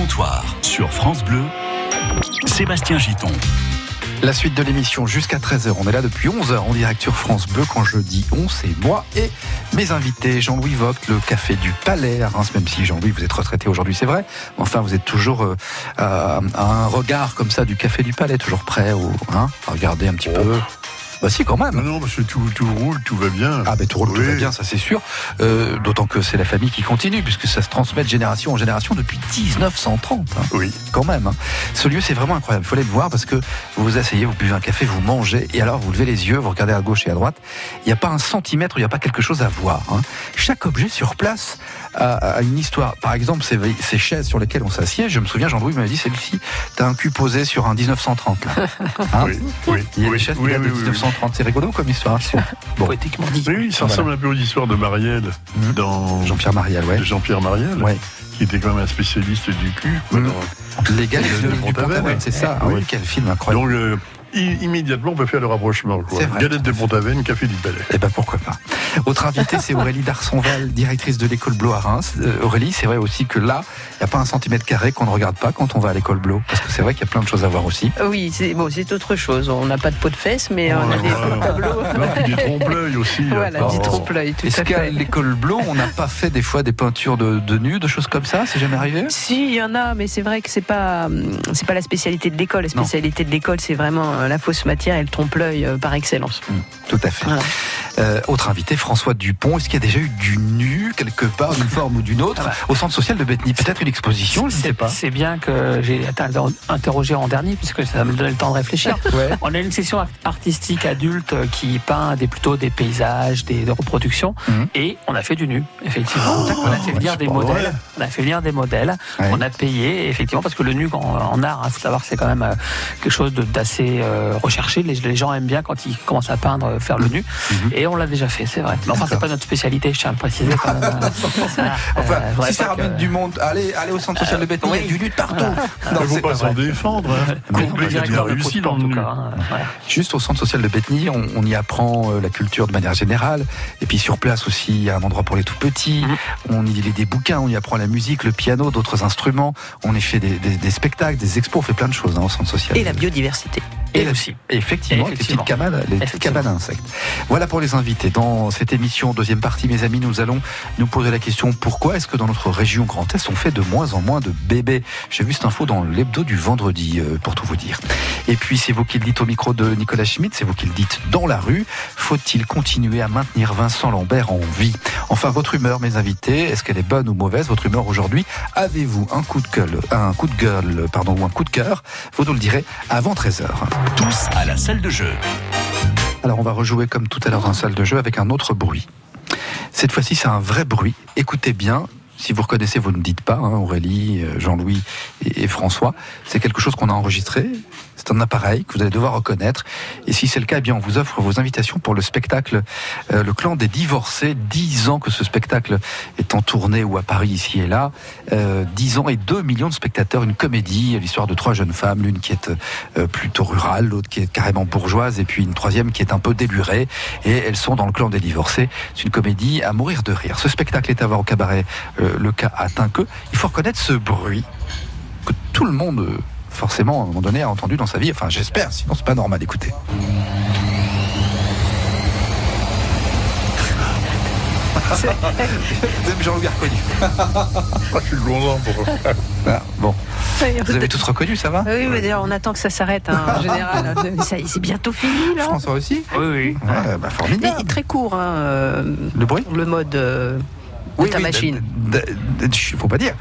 comptoir sur France Bleu, Sébastien Giton. La suite de l'émission jusqu'à 13h. On est là depuis 11h en direct sur France Bleu. Quand je dis on, c'est moi et mes invités. Jean-Louis Vogt, le café du Palais à Reims, même si Jean-Louis, vous êtes retraité aujourd'hui, c'est vrai. Enfin, vous êtes toujours euh, à, un regard comme ça du café du Palais, toujours prêt au, hein, à regarder un petit peu bah si, quand même. Non, non, parce que tout, tout roule, tout va bien. Ah ben tout roule, tout va bien, ça c'est sûr. Euh, D'autant que c'est la famille qui continue, puisque ça se transmet de génération en génération depuis 1930. Hein. Oui. Quand même. Hein. Ce lieu, c'est vraiment incroyable. Il faut aller le voir parce que vous vous asseyez, vous buvez un café, vous mangez, et alors vous levez les yeux, vous regardez à gauche et à droite. Il n'y a pas un centimètre, il n'y a pas quelque chose à voir. Hein. Chaque objet sur place a, une histoire. Par exemple, ces, ces chaises sur lesquelles on s'assied, je me souviens, Jean-Louis m'avait dit, celle-ci, t'as un cul posé sur un 1930. Là. Hein oui, oui, il y a des chaises oui, oui, 1930. C'est rigolo comme histoire. Bon. Poétiquement dit. Oui, ça ressemble un peu aux histoires de Marielle. Mmh. Dans... Jean-Pierre Marielle, ouais. Jean-Pierre Marielle. Qui était quand même un spécialiste du cul. Mmh. Les gars de, de, c'est ça. Ah oui, quel film incroyable. Donc, euh, immédiatement, on peut faire le rapprochement. Galette de Pont-Aven, café du Palais. Eh ben pourquoi pas. Autre invité, c'est Aurélie Darsonval, directrice de l'école Blo à Reims. Euh, Aurélie, c'est vrai aussi que là, il n'y a pas un centimètre carré qu'on ne regarde pas quand on va à l'école Blo. Parce que c'est vrai qu'il y a plein de choses à voir aussi. Oui, c'est bon, c'est autre chose. On n'a pas de peau de fesses, mais on a des tableaux. des trompe-l'œil aussi. Voilà, des trompe-l'œil, tout Est-ce qu'à l'école Blo, on n'a pas fait des fois des peintures de, de nus, de choses comme ça? C'est jamais arrivé? Si, il y en a, mais c'est vrai que c'est pas, c'est pas la spécialité de l'école. La spécialité de l'école, c'est vraiment la fausse matière et le trompe-l'œil euh, par excellence. Mmh, tout à fait. Euh, autre invité, François Dupont. Est-ce qu'il y a déjà eu du nu quelque part, d'une forme ou d'une autre, ah bah. au centre social de Bethany? Peut-être une exposition, je ne sais pas. C'est bien que j'ai interrogé en dernier, puisque ça me donnait le temps de réfléchir. On a une section artistique adulte qui peint des, plutôt des paysages, des, reproductions, mhm. et on a fait du nu, effectivement. Oh, on a fait venir des modèles. On a fait venir des modèles. On a payé, effectivement, parce que le nu en, art, il hein, faut savoir que c'est quand même euh, quelque chose d'assez euh, recherché. Les, gens aiment bien quand ils commencent à peindre, faire le nu. Mhm. Et on l'a déjà fait, c'est vrai. Mais enfin, c'est pas notre spécialité, je tiens à le préciser quand même. enfin, euh, si ça ramène du monde, allez, allez au centre social de Bethany, il y a du lutte partout. Il ne faut pas s'en défendre. Hein. Il a bien réussi dans le tout cas. Hein. Juste au centre social de Bethany, on, y apprend euh, la culture de manière générale. Et puis sur place aussi, il y a un endroit pour les tout petits. Mhm. On y lit des bouquins, on y apprend la musique, le piano, d'autres instruments. On y fait des, spectacles, des expos, on fait plein de choses hein, au centre social. Et la biodiversité. Et, aussi. Effectivement, les petites cabanes, les petites cabanes à insectes. Voilà pour les invités. Dans cette émission, deuxième partie, mes amis, nous allons nous poser la question pourquoi est-ce que dans notre région Grand Est, on fait de moins en moins de bébés? J'ai vu cette info dans l'hebdo du vendredi, euh, pour tout vous dire. Et puis, c'est vous qui le dites au micro de Nicolas Schmitt, c'est vous qui le dites dans la rue. Faut-il continuer à maintenir Vincent Lambert en vie? Enfin, votre humeur, mes invités, est-ce qu'elle est bonne ou mauvaise? Votre humeur aujourd'hui Avez-vous un coup de gueule, un coup de gueule, pardon, ou un coup de cœur? Vous nous le direz avant 13h. Tous à la salle de jeu. Alors on va rejouer comme tout à l'heure dans la salle de jeu avec un autre bruit. Cette fois-ci c'est un vrai bruit. Écoutez bien, si vous reconnaissez, vous ne dites pas, hein, Aurélie, euh, Jean-Louis et, François. C'est quelque chose qu'on a enregistré. C'est un appareil que vous allez devoir reconnaître. Et si c'est le cas, eh bien, on vous offre vos invitations pour le spectacle euh, Le Clan des Divorcés. Dix ans que ce spectacle est en tournée ou à Paris, ici et là. Euh, dix ans et deux millions de spectateurs. Une comédie, l'histoire de trois jeunes femmes. L'une qui est plutôt rurale, l'autre qui est carrément bourgeoise, et puis une troisième qui est un peu délurée. Et elles sont dans le Clan des Divorcés. C'est une comédie à mourir de rire. Ce spectacle est à voir au cabaret le cas atteint que, il faut reconnaître ce bruit que tout le monde, forcément, à un moment donné, a entendu dans sa vie. Enfin, j'espère, sinon c'est pas normal. Écoutez. Vous avez Jean-Louis reconnu. je suis content pour ah, Bon. Vous avez tous reconnu, ça va Oui, mais d'ailleurs, on attend que ça s'arrête hein, en général. C'est bientôt fini, là. François aussi Oui, oui. bah, formidable. très court, hein, euh, Le bruit Le mode. Euh, ta machine. Faut pas dire.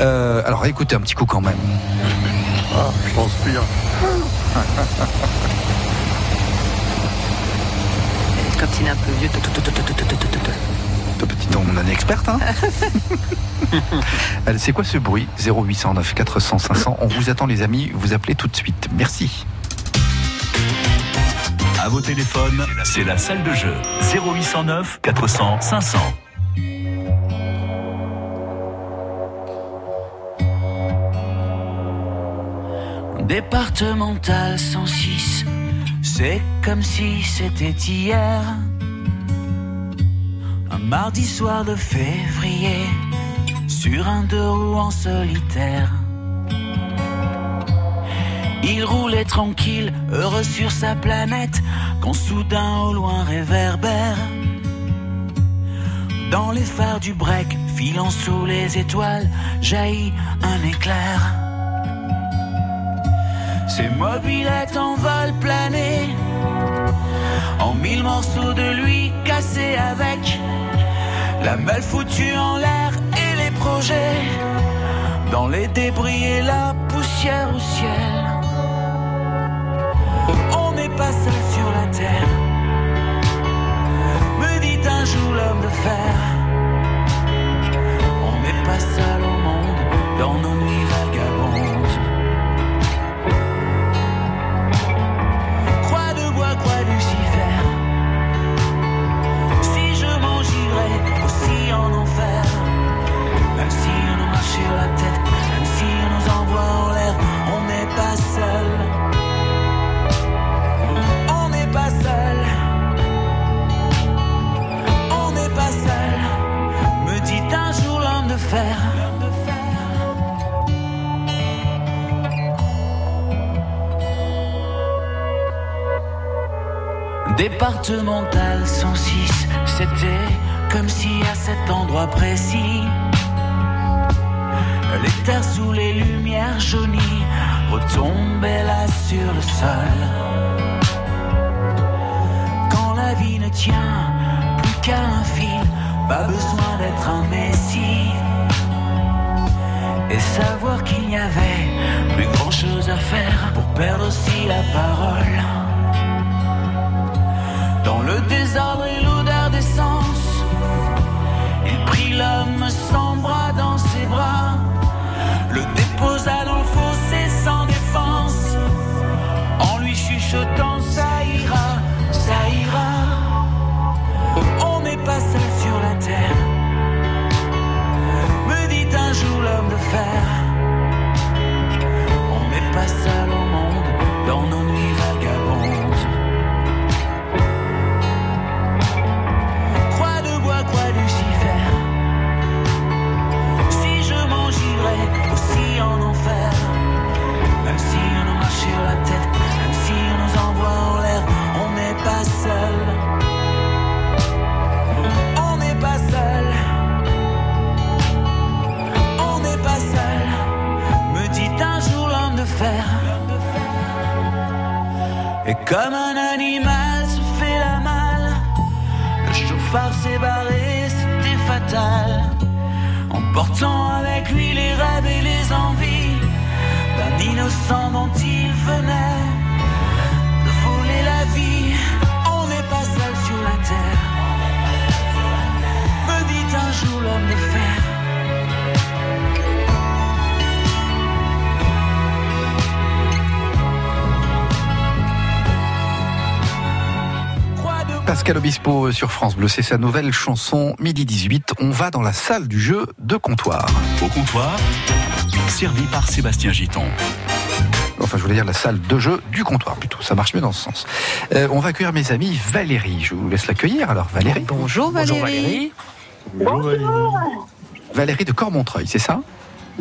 Euh, alors écoutez un petit coup quand même. Ah, je transpire. Quand il est un peu vieux. Petit on en est experte, hein C'est quoi ce bruit? 0809 400 500. On vous attend, les amis. Vous appelez tout de suite. Merci. À vos téléphones, c'est la salle de jeu 0809 400 500. Départemental 106, c'est comme si c'était hier. Un mardi soir de février, sur un deux roues en solitaire. Il roulait tranquille, heureux sur sa planète, quand soudain au loin réverbère. Dans les phares du break, filant sous les étoiles, jaillit un éclair. Ses mobilettes en vol plané, en mille morceaux de lui cassés avec la malle foutue en l'air et les projets, dans les débris et la poussière au ciel. On n'est pas seul sur la terre, me dit un jour l'homme de fer. On n'est pas seul au monde dans nos nuits même si on nous envoie en l'air, on n'est pas seul. On n'est pas seul. On n'est pas seul. Me dit un jour l'homme de fer. Départemental 106, c'était comme si à cet endroit précis, les terres sous les lumières jaunies retombaient là sur le sol. Quand la vie ne tient plus qu'à un fil, pas besoin d'être un messie. Et savoir qu'il n'y avait plus grand chose à faire pour perdre aussi la parole. Chuchotant Et comme un animal se fait la malle. Le chauffard s'est barré, c'était fatal. Emportant avec lui les rêves et les envies d'un innocent dont il venait de voler la vie. On n'est pas seul sur la terre. Me dit un jour l'homme de fer. Pascal Obispo sur France Bleu, c'est sa nouvelle chanson Midi 18. On va dans la salle du jeu de comptoir. Au comptoir, servi par Sébastien Giton. Enfin, je voulais dire la salle de jeu du comptoir plutôt. Ça marche mieux dans ce sens. Euh, on va accueillir mes amis Valérie. Je vous laisse l'accueillir alors, Valérie. Bonjour Valérie. Bonjour Valérie. Valérie de Cormontreuil, c'est ça?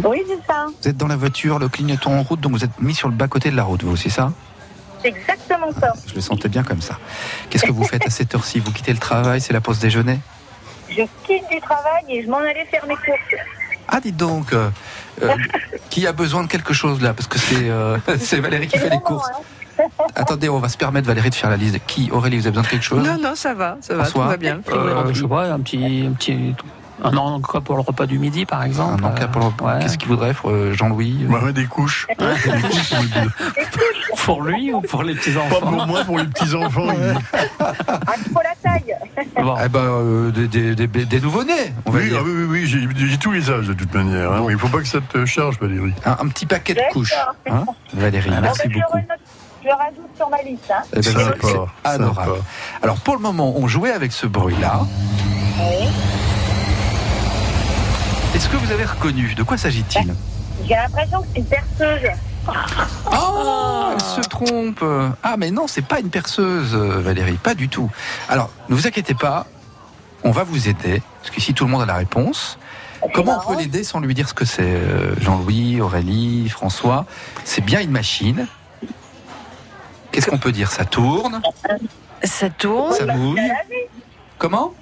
Oui, c'est ça. Vous êtes dans la voiture, le clignotant en route, donc vous êtes mis sur le bas-côté de la route, vous, c'est ça? C'est exactement ça. Je le sentais bien comme ça. Qu'est-ce que vous faites à cette heure-ci? Vous quittez le travail, c'est la pause déjeuner? Je quitte du travail et je m'en allais faire mes courses. Ah, dites donc, euh, euh, qui a besoin de quelque chose là? Parce que c'est euh, c'est Valérie qui fait les courses. hein. Attendez, on va se permettre, Valérie, de faire la liste. Qui Aurélie, vous avez besoin de quelque chose? Non, non, ça va, ça va, François? tout va bien. Euh, je sais pas, un petit, un petit, un encas pour le repas du midi, par exemple. Un encas pour le- ouais. Qu'est-ce qu'il voudrait, euh, Jean-Louis Bah, des couches. Des couches, pour Pour lui ou pour les petits Pas enfants pour moi, pour les petits-enfants. Ah, il faut la taille. Bon. Eh ben, euh, des, des, des, des nouveau-nés, on va Oui, dire. ah oui, oui, oui, j'ai tous les âges de toute manière. hein. Il ne faut pas que ça te charge, Valérie. Un, un petit paquet de couches. Hein Valérie, Ah, merci ben, je, beaucoup. je rajoute sur ma liste. Hein. Eh ben, c'est- adorable. sympa. Alors, pour le moment, on jouait avec ce bruit-là. Oui. Est-ce que vous avez reconnu De quoi s'agit-il J'ai l'impression que c'est une perceuse. Oh, elle se trompe. Ah, mais non, c'est pas une perceuse, Valérie, pas du tout. Alors, ne vous inquiétez pas, on va vous aider, parce qu'ici tout le monde a la réponse. Comment on peut l'aider sans lui dire ce que c'est euh, Jean-Louis, Aurélie, François? C'est bien une machine Qu'est-ce qu'on peut dire? Ça tourne? Ça tourne Ça bouge Comment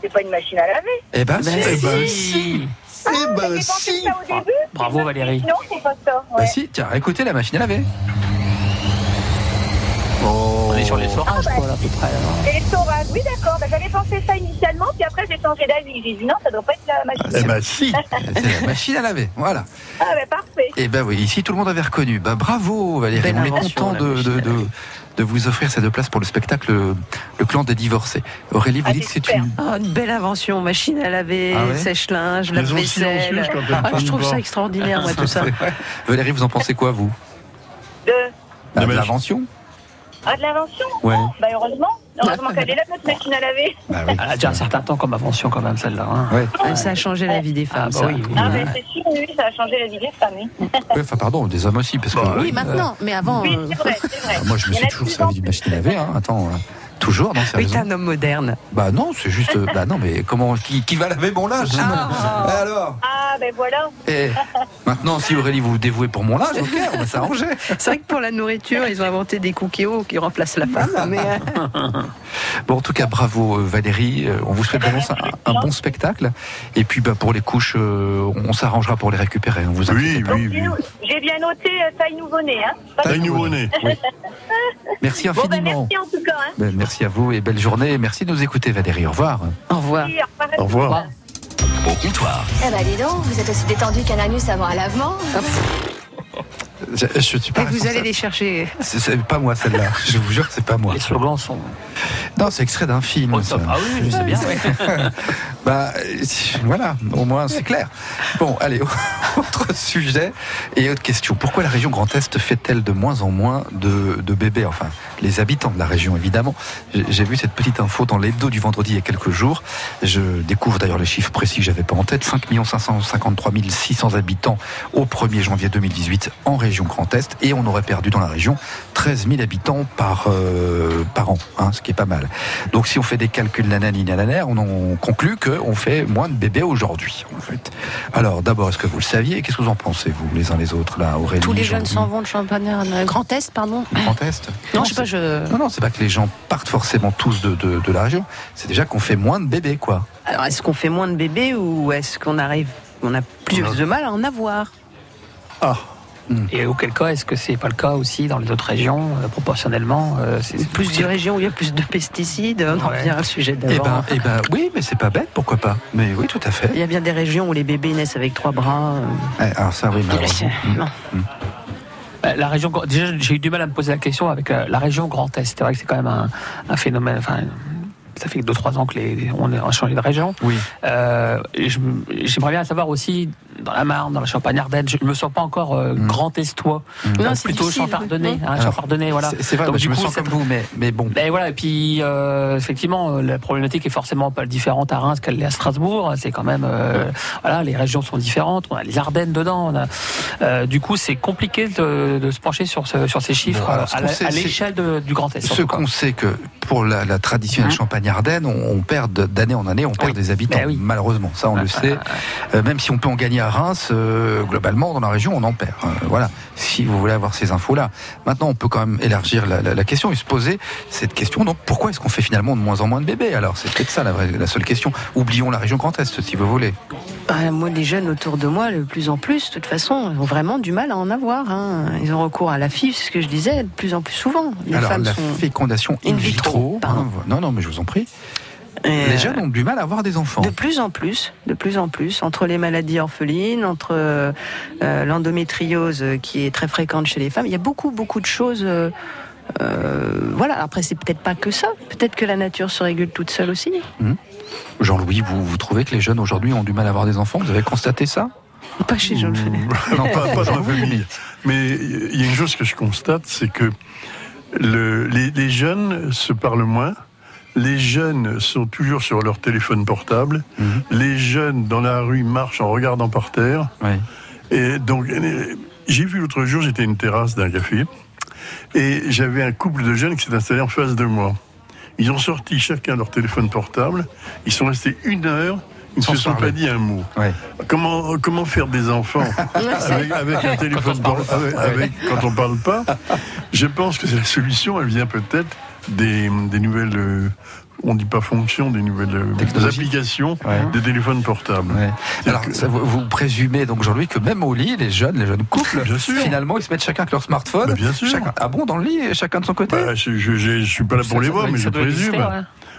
C'est pas une machine à laver. Eh ben, Ben, si. Eh ben, si. Ah, Eh ben, pensé si. ça au début. Bravo Valérie. Non, c'est pas ça. Bah Ouais. si, tiens, écoutez la machine à laver. On est sur les sorages, quoi, là, à peu près. Et les sauvages, oui d'accord. Bah, J'avais pensé ça initialement, puis après j'ai changé d'avis. J'ai dit non, ça doit pas être la machine. Eh ben si. C'est la machine à laver. Voilà. Ah bah parfait. Et ben oui, ici tout le monde avait reconnu. Bah bravo Valérie, Belle on est invention, content la de, machine de, à de, laver. De vous offrir ces deux places pour le spectacle Le clan des divorcés. Aurélie, vous Ah, dites que c'est une. Oh, une belle invention, machine à laver, Ah ouais sèche-linge, lave-vaisselle. Ah, je trouve ça extraordinaire, moi, tout ça. Valérie, vous en pensez quoi vous? De... bah, De l'invention? Ah, de l'invention? Ouais. Oh, Bah heureusement. Heureusement qu'elle est là, notre machine à laver. Bah oui. Elle a déjà un certain temps comme invention, quand même, celle-là. hein. Ouais. Ah, Ça a changé la vie des femmes, Ah, bah ça. oui, oui. Ah, mais c'est sûr, oui, ça a changé la vie des femmes. oui. Enfin pardon, des hommes aussi, parce que. Bah, Oui, euh, maintenant, mais avant. Oui, euh, c'est vrai, c'est vrai. ah, moi je me suis toujours servi d'une machine à laver, hein. Attends. Toujours, non, Oui, t'es un homme moderne. Bah non, c'est juste. bah non, mais comment. Qui, qui va laver mon linge? Sinon Ah. Eh alors? Ah, ben voilà. Eh, Maintenant, si Aurélie vous vous dévouez pour mon linge, ok, on va s'arranger. C'est vrai que pour la nourriture, ils ont inventé des cookies qui remplacent la femme. Mais euh, Bon, en tout cas, bravo euh, Valérie. Euh, On vous souhaite vraiment un, un bon spectacle. Et puis, bah, pour les couches, on s'arrangera pour les récupérer. On vous Oui, pas. oui, J'ai oui. nou- J'ai bien noté taille nouveau-né. Hein. Taille nouveau-né. Oui. Merci Bon, ben infiniment. merci en tout cas. Hein. Ben, merci à vous et belle journée. Merci de nous écouter, Valérie. Au revoir. au revoir. Oui, au revoir. Au revoir. Au comptoir. Eh ben dis donc, vous êtes aussi détendu qu'un anus avant un lavement Je, je suis pas Et vous allez les chercher. C'est c'est pas moi celle-là. Je vous jure que c'est pas moi. Les slogans sont Non, c'est extrait d'un film. au ça. Ah oui, je sais bien. ouais. Bah voilà, au moins c'est clair. Bon, allez, autre sujet et autre question. Pourquoi la région Grand Est fait-elle de moins en moins de, de bébés? Enfin, les habitants de la région, évidemment. J'ai j'ai vu cette petite info dans l'hebdo du vendredi il y a quelques jours. Je découvre d'ailleurs les chiffres précis que j'avais pas en tête. 5 553 600 habitants au 1er janvier 2018 en région Grand Est. Et on aurait perdu dans la région 13 000 habitants par, euh, par an, hein, ce qui est pas mal. Donc si on fait des calculs nanani nananaire, on en conclut qu'on fait moins de bébés aujourd'hui, en fait. Alors d'abord, est-ce que vous le saviez? Qu'est-ce que vous en pensez, vous, les uns les autres, là, Aurélie Tous les jeunes s'en vont de Champagne, euh, Grand Est, pardon. Grand Est? Non, je sais pas, c'est- je. Non, non, c'est pas que les gens partent forcément tous de, de, de la région. C'est déjà qu'on fait moins de bébés, quoi. Alors, est-ce qu'on fait moins de bébés ou est-ce qu'on arrive, on a plus de mal à en avoir? Ah, Et auquel cas, est-ce que c'est pas le cas aussi dans les autres régions, euh, proportionnellement euh, c'est- Plus de régions où il y a plus de pesticides, on en Ouais. revient à le sujet Eh d'avant. ben, eh ben, oui, mais c'est pas bête, pourquoi pas Mais oui, tout à fait. Il y a bien des régions où les bébés naissent avec trois bras. euh. Eh, alors ça, oui, malheureusement. Non. Euh, La région, déjà, j'ai eu du mal à me poser la question avec la région Grand Est. C'est vrai que c'est quand même un, un phénomène. Enfin, ça fait 2-3 ans que les, on a changé de région. Oui. Euh, J'aimerais bien savoir aussi dans la Marne, dans la Champagne-Ardenne. Je ne me sens pas encore euh, Mm. grand estois. Non, Euh, c'est plutôt. Champardonnais. Hein, Champardonnais, voilà. C'est- vrai, Donc, bah, je me sens comme vous, mais, mais bon. Ben voilà, et puis euh, effectivement, la problématique est forcément pas différente à Reims qu'elle l'est à Strasbourg. C'est quand même, euh, voilà, les régions sont différentes. On a les Ardennes dedans. on a- euh, du coup, c'est compliqué de, de se pencher sur, ce- sur ces chiffres Bon, alors, ce à l'échelle du Grand Est. Ce qu'on sait que pour la, la traditionnelle Hein Champagne-Ardenne, on, on perd d'année en année, on perd Oui. des habitants. Oui. Malheureusement, ça on le sait. Euh, même si on peut en gagner à Reims, euh, globalement dans la région, on en perd. Euh, voilà. Si vous voulez avoir ces infos-là. Maintenant, on peut quand même élargir la, la- la question et se poser cette question. Donc, pourquoi est-ce qu'on fait finalement de moins en moins de bébés? Alors, c'est peut-être ça la, vraie- la seule question. Oublions la région Grand Est, si vous voulez. Ah, moi, les jeunes autour de moi, de plus en plus, de toute façon, ont vraiment du mal à en avoir. hein. Ils ont recours à la FIV, c'est ce que je disais, de plus en plus souvent. Les Alors, femmes la sont. fécondation in vitro. hein, non, non, mais je vous en prie. Euh, Les jeunes ont du mal à avoir des enfants. De plus en plus, de plus en plus, entre les maladies orphelines, entre euh, euh, l'endométriose euh, qui est très fréquente chez les femmes, il y a beaucoup, beaucoup de choses. euh, euh, voilà, après c'est peut-être pas que ça, peut-être que la nature se régule toute seule aussi. Jean-Louis, vous, vous trouvez que les jeunes aujourd'hui ont du mal à avoir des enfants? Vous avez constaté ça? Pas chez Jean Non, pas, pas dans ma Jean-Louis, famille. Mais il y a une chose que je constate, c'est que le- les, les jeunes se parlent moins. Les jeunes sont toujours sur leur téléphone portable. Mhm. Les jeunes dans la rue marchent en regardant par terre. Oui. Et donc, j'ai vu l'autre jour, j'étais à une terrasse d'un café, et j'avais un couple de jeunes qui s'est installé en face de moi. Ils ont sorti chacun leur téléphone portable, ils sont restés une heure, ils ne se sont parler. pas dit un mot. Ouais. Comment, comment faire des enfants avec, avec un téléphone Quand on se parle avec- avec- quand on parle pas Je pense que la solution, elle vient peut-être des, des nouvelles. On dit pas fonctions, des nouvelles applications Ouais. des téléphones portables. Ouais. Alors, que- ça, vous, vous présumez donc aujourd'hui que même au lit, les jeunes, les jeunes couples, Bien sûr. finalement, ils se mettent chacun avec leur smartphone. Bah, bien sûr. Chacun, ah bon, dans le lit, chacun de son côté? Bah, je, je, je- je suis pas là pour les voir, mais ça je présume.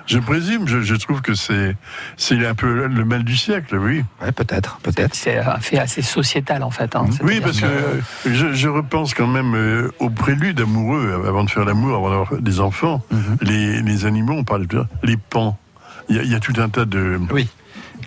Je présume, je, je trouve que c'est c'est un peu le mal du siècle, oui. Ouais, peut-être, peut-être. C'est un fait assez sociétal en fait. hein. Oui, parce que euh, je, je repense quand même euh, au prélude amoureux, avant de faire l'amour, avant d'avoir des enfants. Mhm. les, les animaux, on parle de les pans. Il y, a, il y a tout un tas de, Oui.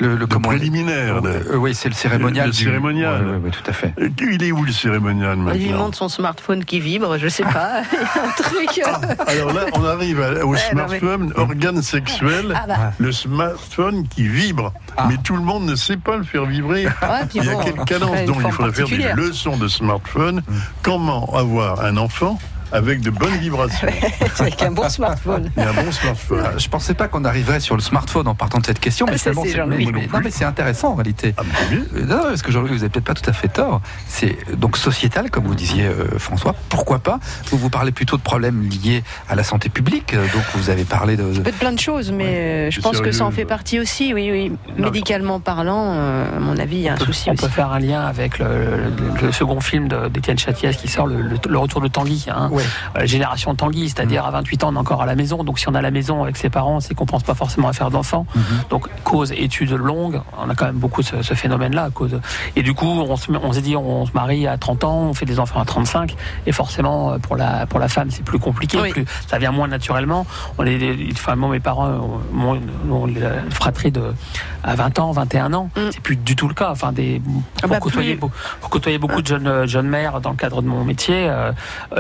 Le, le comment- préliminaires. de- Euh, oui, c'est le cérémonial. Le du- cérémonial. Ouais, tout à fait. Il est où le cérémonial Il lui maintenant montre son smartphone qui vibre, je sais pas. Il y a un truc. euh, Alors là, on arrive au Ouais, non, mais- smartphone, organe sexuel, Ah bah. le smartphone qui vibre. Ah. Mais tout le monde ne sait pas le faire vibrer. Ouais, Il y a bon, une donc il faudrait faire des leçons de smartphone. Comment avoir un enfant avec de bonnes vibrations Avec un bon smartphone. et un bon smartphone Euh, Je pensais pas qu'on arriverait sur le smartphone en partant de cette question, mais Ah, c'est intéressant en réalité. Ah, mais. Euh, Non, parce que Jean-Louis, vous avez peut-être pas tout à fait tort. C'est donc sociétal, comme vous disiez, euh, François. Pourquoi pas? Vous vous parlez plutôt de problèmes liés à la santé publique. Donc vous avez parlé de. peut être plein de choses, mais euh, je pense que ça en fait partie aussi, oui, oui. Médicalement parlant, euh, à mon avis, il y a un peut, souci on aussi. peut faire un lien avec le, le- le second film d'Étienne Chatiès qui sort, le, le- le retour de Tanguy. Hein. Ouais. Euh, génération Tanguy, c'est-à-dire à 28 ans, on est encore à la maison. Donc si on est à la maison avec ses parents, c'est qu'on pense pas forcément à faire d'enfants. Donc cause études longues, on a quand même beaucoup ce, ce phénomène-là. à Cause et du coup, on se, on s'est dit, on se marie à 30 ans, on fait des enfants à 35, et forcément euh, pour la pour la femme, c'est plus compliqué. Oui. Plus, ça vient moins naturellement. On est, des- enfin, moi, mes parents, euh, mon, mon- la fratrie de à 20 ans, 21 ans, Mm. c'est plus du tout le cas. Enfin, des Ah pour bah, côtoyer, plus- beau- pour côtoyer beaucoup de jeunes, euh, jeunes mères dans le cadre de mon métier, euh,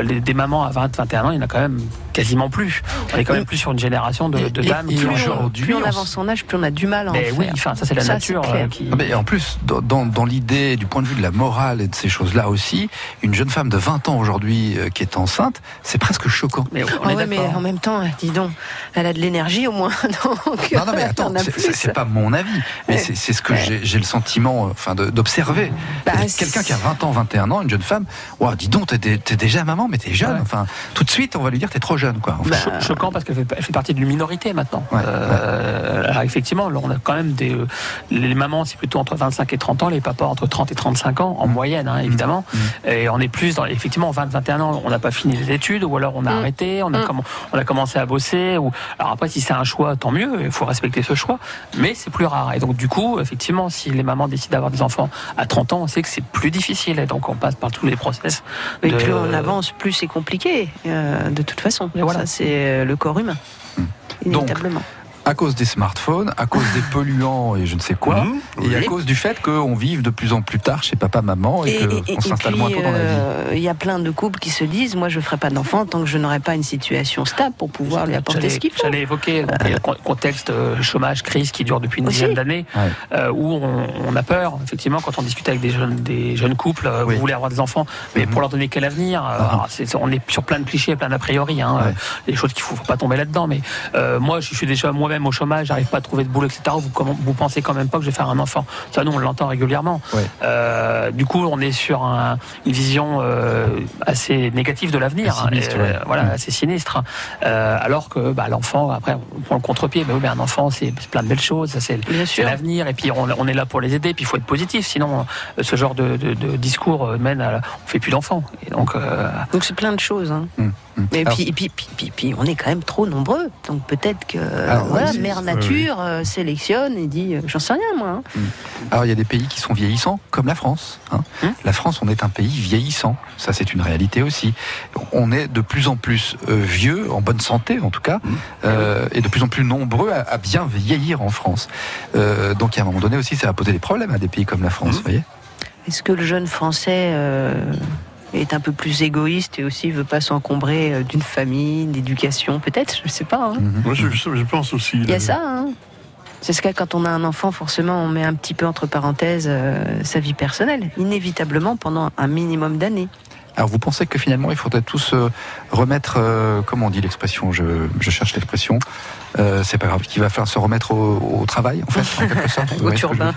les, des mamans à 20, 21 ans, il y en a quand même quasiment plus. On est quand même plus sur une génération de, de Et- dames et qui plus ont- on- Aujourd'hui, plus on on avance en âge, plus on a du mal à en Mais faire. oui, enfin, ça c'est la Ça, nature euh, qui. Ah, mais en plus, dans, l'idée, du point de vue de la morale et de ces choses-là aussi, une jeune femme de 20 ans aujourd'hui euh, qui est enceinte, c'est presque choquant. Mais on Ah est ouais, mais en même temps, dis donc, elle a de l'énergie au moins. Donc, Non, non, mais attends, c'est- pas mon avis, mais Ouais. c'est ce que Ouais. j'ai le sentiment euh, enfin, d'observer. Bah, Quelqu'un qui a 20 ans, 21 ans, une jeune femme, Ouah, dis donc, t'es dé- t'es déjà maman, mais t'es jeune. Ouais. Enfin, tout de suite, on va lui dire t'es trop jeune, quoi. Cho- choquant parce qu'elle fait, fait partie d'une minorité maintenant. Ouais, Euh, alors effectivement, là, on a quand même des. euh, Les mamans, c'est plutôt entre 25 et 30 ans, les papas entre 30 et 35 ans, en moyenne, hein, évidemment. Et on est plus dans. Effectivement, 20-21 ans, on n'a pas fini les études, ou alors on a Mm. arrêté, on a, Mm. comm- on a commencé à bosser. Ou... Alors après, si c'est un choix, tant mieux, il faut respecter ce choix, mais c'est plus rare. Et donc, du coup, effectivement, si les mamans décident d'avoir des enfants à 30 ans, on sait que c'est plus difficile. Et donc, on passe par tous les process. Et de- plus on avance, plus c'est compliqué, euh, de toute façon. Voilà. Ça, c'est euh, le corps humain. Inévitablement. À cause des smartphones, à cause des polluants et je ne sais quoi, Mhm, et à cause du fait qu'on vive de plus en plus tard chez papa, maman, et, qu'on s'installe moins tôt dans la vie. euh, Il y a plein de couples qui se disent Moi, je ne ferai pas d'enfant tant que je n'aurai pas une situation stable pour pouvoir lui apporter ce qu'il faut. J'allais évoquer le con- contexte euh, chômage, crise qui dure depuis une Aussi. dizaine d'années, Ouais. euh, où on, on a peur, effectivement, quand on discute avec des jeunes, des jeunes couples, euh, Oui. vous voulez avoir des enfants, mais Mhm. pour leur donner quel avenir euh, Ah. On est sur plein de clichés, plein d'a priori, hein, Ouais. euh, des choses qu'il faut, faut pas tomber là-dedans. Mais euh, moi, je suis déjà moi-même au chômage, j'arrive pas à trouver de boulot, etc. Vous, vous pensez quand même pas que je vais faire un enfant Ça, nous, on l'entend régulièrement. Ouais. Euh, du coup, on est sur un- une vision euh, assez négative de l'avenir, hein, et, euh, ouais. voilà, Mm. assez sinistre. Euh, alors que bah, l'enfant, après, on prend le contre-pied. Mais oui, mais un enfant, c'est c'est plein de belles choses. ça, C'est Bien c'est sûr. l'avenir. Et puis, on, on est là pour les aider. Puis, il faut être positif. Sinon, ce genre de, de- de discours mène à. On fait plus d'enfants. Et donc, euh, Donc c'est plein de choses. hein. Hum. Et Alors, puis, et puis, puis, puis, puis, on est quand même trop nombreux. Donc peut-être que Alors, voilà, oui, Mère. Nature euh, sélectionne et dit euh, J'en sais rien, moi. hein. Alors il y a des pays qui sont vieillissants, comme la France. hein. Hum. La France, on est un pays vieillissant. Ça, c'est une réalité aussi. On est de plus en plus euh, vieux, en bonne santé en tout cas, euh, et de plus en plus nombreux à, à bien vieillir en France. Euh, donc à un moment donné aussi, ça va poser des problèmes à des pays comme la France. Hum. vous voyez Est-ce que le jeune Français euh, est un peu plus égoïste et aussi veut pas s'encombrer euh, d'une famille, d'éducation Peut-être, je sais pas. hein. Mhm. Moi, je, je pense aussi. Il y a euh, ça. Hein. C'est ce que quand on a un enfant, forcément, on met un petit peu entre parenthèses euh, sa vie personnelle, inévitablement pendant un minimum d'années. Alors vous pensez que finalement il faudrait tous euh, remettre, euh, comment on dit l'expression, je, je cherche l'expression, euh, c'est pas grave, qu'il va falloir se remettre au, au travail en fait, en quelque sorte. Au turbin.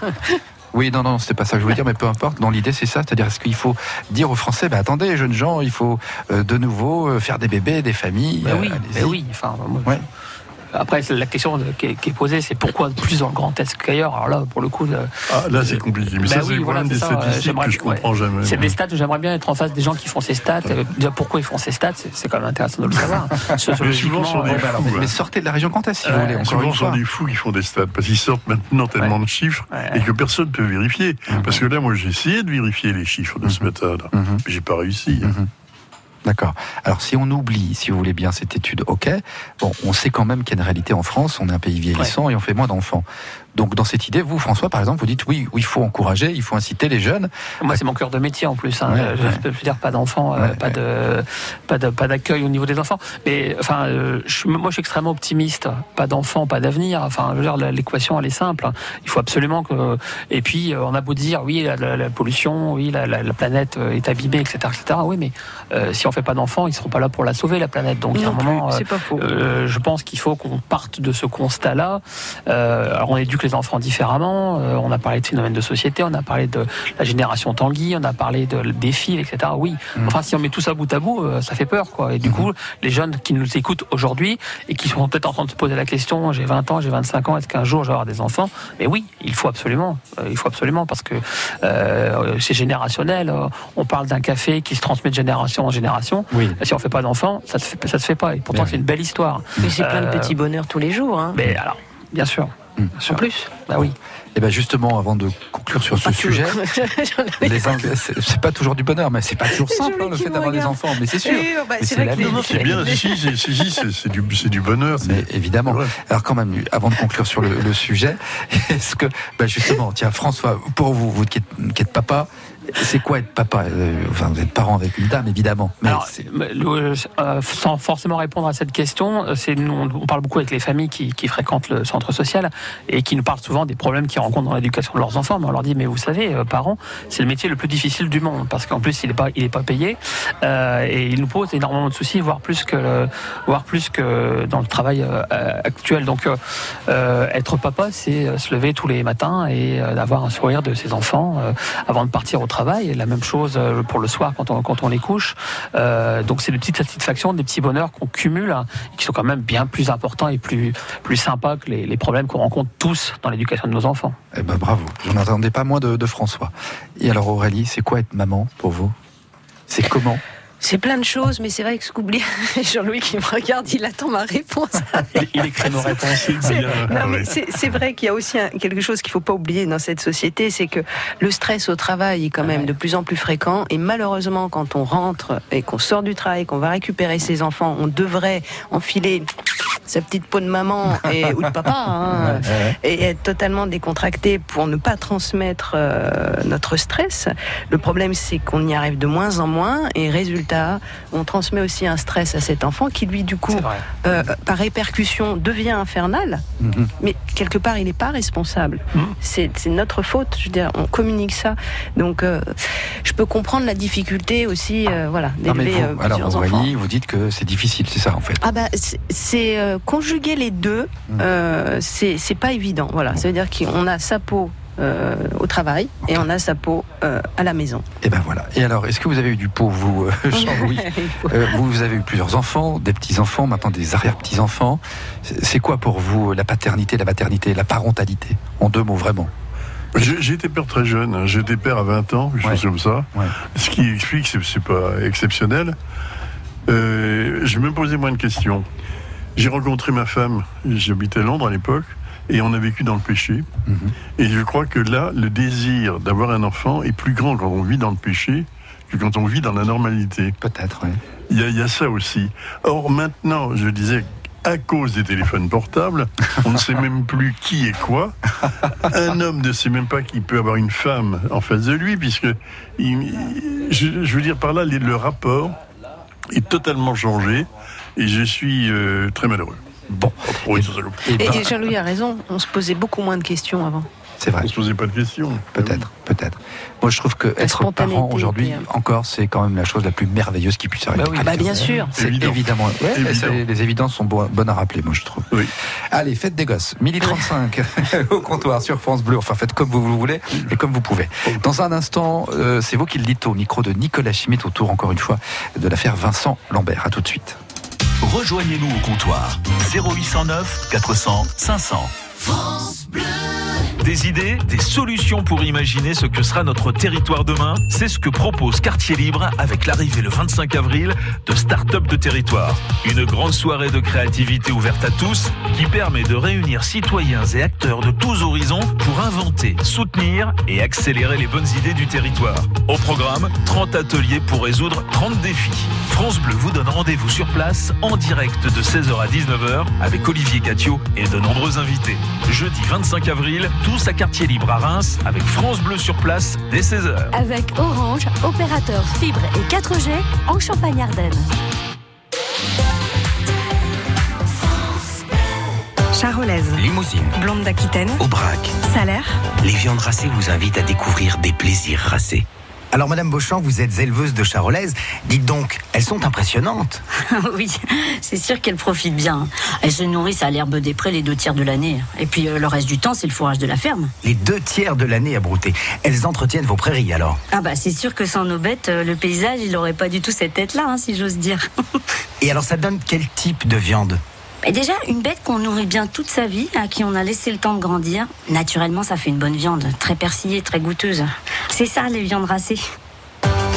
Oui, non, non, c'était pas ça que je voulais dire, mais peu importe. Dans l'idée, c'est ça, c'est-à-dire est-ce qu'il faut dire aux Français, bah attendez, jeunes gens, il faut euh, de nouveau euh, faire des bébés, des familles. Ben euh, oui, allez-y. ben oui. Enfin, moi, Ouais. Après, la question qui, est, posée, c'est pourquoi plus dans le Grand Est qu'ailleurs? Alors là, pour le coup, le- Ah, là, c'est compliqué. Mais Bah ça, oui, c'est le voilà, problème des euh, statistiques que je comprends ouais. jamais. c'est des stats. J'aimerais bien être en face des gens qui font ces stats. euh, dire pourquoi ils font ces stats, c'est quand même intéressant de le savoir. Des euh, fous, Mais, mais sortez de la région Grand Est, si vous voulez, Souvent, sont des fous qui font des stats, parce qu'ils sortent maintenant tellement de chiffres et que personne ne peut vérifier. Mhm. Parce que là, moi, j'ai essayé de vérifier les chiffres de ce matin-là, Mhm. mais j'ai pas réussi. D'accord. Alors si on oublie, si vous voulez bien, cette étude, ok. Bon, on sait quand même qu'il y a une réalité en France, on est un pays vieillissant et on fait moins d'enfants. Donc dans cette idée, vous, François, par exemple, vous dites oui, il faut encourager, il faut inciter les jeunes. Moi, c'est mon cœur de métier en plus. Hein. Ouais, je, ouais. je veux dire, pas d'enfants, euh, Ouais, pas de, pas de, pas d'accueil au niveau des enfants. Mais enfin, euh, je, moi, je suis extrêmement optimiste. Pas d'enfants, pas d'avenir. Enfin, je veux dire, l'équation, elle est simple. Il faut absolument que. Et puis, euh, on a beau dire, oui, la, la- la pollution, oui, la, la- la planète est abîmée, etc., etc. Oui, mais euh, si on fait pas d'enfants, ils seront pas là pour la sauver, la planète. Donc, il y a un plus, moment. euh, c'est pas faux. euh, je pense qu'il faut qu'on parte de ce constat-là. Euh, alors on éduque les enfants différemment. Euh, on a parlé de phénomènes de société, on a parlé de la génération Tanguy, on a parlé de, des fils, etc. Oui. Mhm. Enfin, si on met tout ça bout à bout, euh, ça fait peur, quoi. Et du coup, les jeunes qui nous écoutent aujourd'hui et qui sont peut-être en train de se poser la question, j'ai 20 ans, j'ai 25 ans, est-ce qu'un jour je vais avoir des enfants? Mais oui, il faut absolument. Euh, il faut absolument parce que euh, c'est générationnel. On parle d'un café qui se transmet de génération en génération. Oui. Si on fait pas d'enfants, ça se fait, ça se fait pas. Et pourtant, c'est une belle histoire. Mais c'est plein de Euh, petits bonheurs tous les jours. Hein. Mais alors, bien sûr. Mm. Bien sûr. En plus. Bah oui. Et bien justement, avant de conclure sur ce sujet, c'est pas toujours du bonheur, mais c'est pas toujours simple hein, le fait d'avoir des enfants. Mais c'est sûr. Bah, Mais c'est bien. Si, si, si, si, c'est du, bonheur. Mais évidemment. Ouais. Alors quand même, avant de conclure sur le, le sujet, est-ce que, bah justement, tiens, François, pour vous, vous qui êtes, qui êtes papa, c'est quoi être papa Euh, Enfin, vous êtes parent avec une dame, évidemment. Mais Alors, c'est- le- euh, sans forcément répondre à cette question, euh, nous, on parle beaucoup avec les familles qui, qui fréquentent le centre social et qui nous parlent souvent des problèmes qu'ils rencontrent dans l'éducation de leurs enfants. Mais on leur dit, mais vous savez, euh, parents, c'est le métier le plus difficile du monde parce qu'en plus, il n'est pas, il est pas payé euh, et il nous pose énormément de soucis, voire plus que, le- voire plus que dans le travail actuel. Donc, être papa, c'est se lever tous les matins et d'avoir un sourire de ses enfants avant de partir au travail. La même chose euh, pour le soir quand on, quand on les couche. Euh, donc c'est des petites satisfactions, des petits bonheurs qu'on cumule, hein, qui sont quand même bien plus importants et plus, plus sympas que les, problèmes qu'on rencontre tous dans l'éducation de nos enfants. eh ben, bravo. J'en attendais pas moins de François. Et alors Aurélie, c'est quoi être maman pour vous? C'est comment? C'est plein de choses, mais c'est vrai que ce qu'oublie Jean-Louis qui me regarde, il attend ma réponse. Il, écrit nos réponses. C'est- vrai qu'il y a aussi un- quelque chose qu'il faut pas oublier dans cette société, c'est que le stress au travail est quand même de plus en plus fréquent. Et malheureusement, quand on rentre et qu'on sort du travail, qu'on va récupérer ses enfants, on devrait enfiler sa petite peau de maman et, ou de papa hein, et être totalement décontracté pour ne pas transmettre euh, notre stress. Le problème, c'est qu'on y arrive de moins en moins et résultat, on transmet aussi un stress à cet enfant qui lui, du coup, euh, par répercussion, devient infernal, Mhm. mais quelque part, il n'est pas responsable. Mhm. C'est c'est notre faute, je veux dire, on communique ça. Donc, euh, je peux comprendre la difficulté aussi, voilà, d'élever enfants. Aurélie, vous dites que c'est difficile, c'est ça en fait. Ah bah c'est- euh, conjuguer les deux, Mhm. euh, c'est pas évident. Voilà, ça veut dire qu'on a sa peau euh, au travail et on a sa peau euh, à la maison. Et ben voilà. Et alors, est-ce que vous avez eu du pot, vous, euh, Jean-Louis Euh, vous, vous avez eu plusieurs enfants, des petits-enfants, maintenant des arrière-petits-enfants. C'est c'est quoi pour vous la paternité, la maternité, la parentalité? En deux mots, vraiment. J'ai été père très jeune, hein. j'ai été père à 20 ans, quelque Ouais. chose comme ça. Ouais. Ce qui explique que c'est- pas exceptionnel. Euh, je me posais moins de questions. J'ai rencontré ma femme, j'habitais Londres à l'époque, et on a vécu dans le péché. Mhm. Et je crois que là, le désir d'avoir un enfant est plus grand quand on vit dans le péché que quand on vit dans la normalité. Peut-être, oui. Il y, a, il y a ça aussi. Or maintenant, je disais, à cause des téléphones portables, on ne sait même plus qui est quoi. Un homme ne sait même pas qu'il peut avoir une femme en face de lui, puisque, il- je, je veux dire par là, le rapport est totalement changé, et je suis euh, très malheureux. Bon. Oh, oui, Et Et, et Jean-Louis a raison, on se posait beaucoup moins de questions avant. C'est vrai. On se posait pas de questions. Peut-être, peut-être. Moi, je trouve que être spontanéité parent aujourd'hui, était, euh, encore, c'est quand même la chose la plus merveilleuse qui puisse arriver. Bah oui. Ah bah bien sûr. C'est Évident. évidemment. Ouais, Évident. c'est- les évidences sont bo- bonnes à rappeler, moi, je trouve. Oui. Allez, faites des gosses. Midi 35 au comptoir sur France Bleu. Enfin, faites comme vous le voulez et comme vous pouvez. Dans un instant, euh, c'est vous qui le dites au micro de Nicolas Chimette autour, encore une fois, de l'affaire Vincent Lambert. À tout de suite. Rejoignez-nous au comptoir 0809 400 500. Des idées, des solutions pour imaginer ce que sera notre territoire demain, c'est ce que propose Quartier Libre avec l'arrivée le 25 avril de Start-up de territoire. Une grande soirée de créativité ouverte à tous qui permet de réunir citoyens et acteurs de tous horizons pour inventer, soutenir et accélérer les bonnes idées du territoire. Au programme, 30 ateliers pour résoudre 30 défis. France Bleu vous donne rendez-vous sur place en direct de 16h à 19h avec Olivier Catio et de nombreux invités. Jeudi 25 avril, tous à Quartier Libre à Reims avec France Bleu sur place dès 16h. Avec Orange, opérateur fibre et 4G en Champagne-Ardenne. Charolaise, Limousine, blonde d'Aquitaine, Aubrac, salaire. les viandes racées vous invitent à découvrir des plaisirs racés. Alors, Madame Beauchamp, vous êtes éleveuse de charolaises. Dites donc, elles sont impressionnantes. oui, c'est sûr qu'elles profitent bien. Elles se nourrissent à l'herbe des prés les deux tiers de l'année. Et puis euh, le reste du temps, c'est le fourrage de la ferme. Les deux tiers de l'année à brouter. Elles entretiennent vos prairies alors. Ah bah c'est sûr que sans nos bêtes, euh, le paysage, il aurait pas du tout cette tête-là, hein, si j'ose dire. Et alors, ça donne quel type de viande? Mais déjà, une bête qu'on nourrit bien toute sa vie, à qui on a laissé le temps de grandir, naturellement, ça fait une bonne viande, très persillée, très goûteuse. C'est ça, les viandes racées.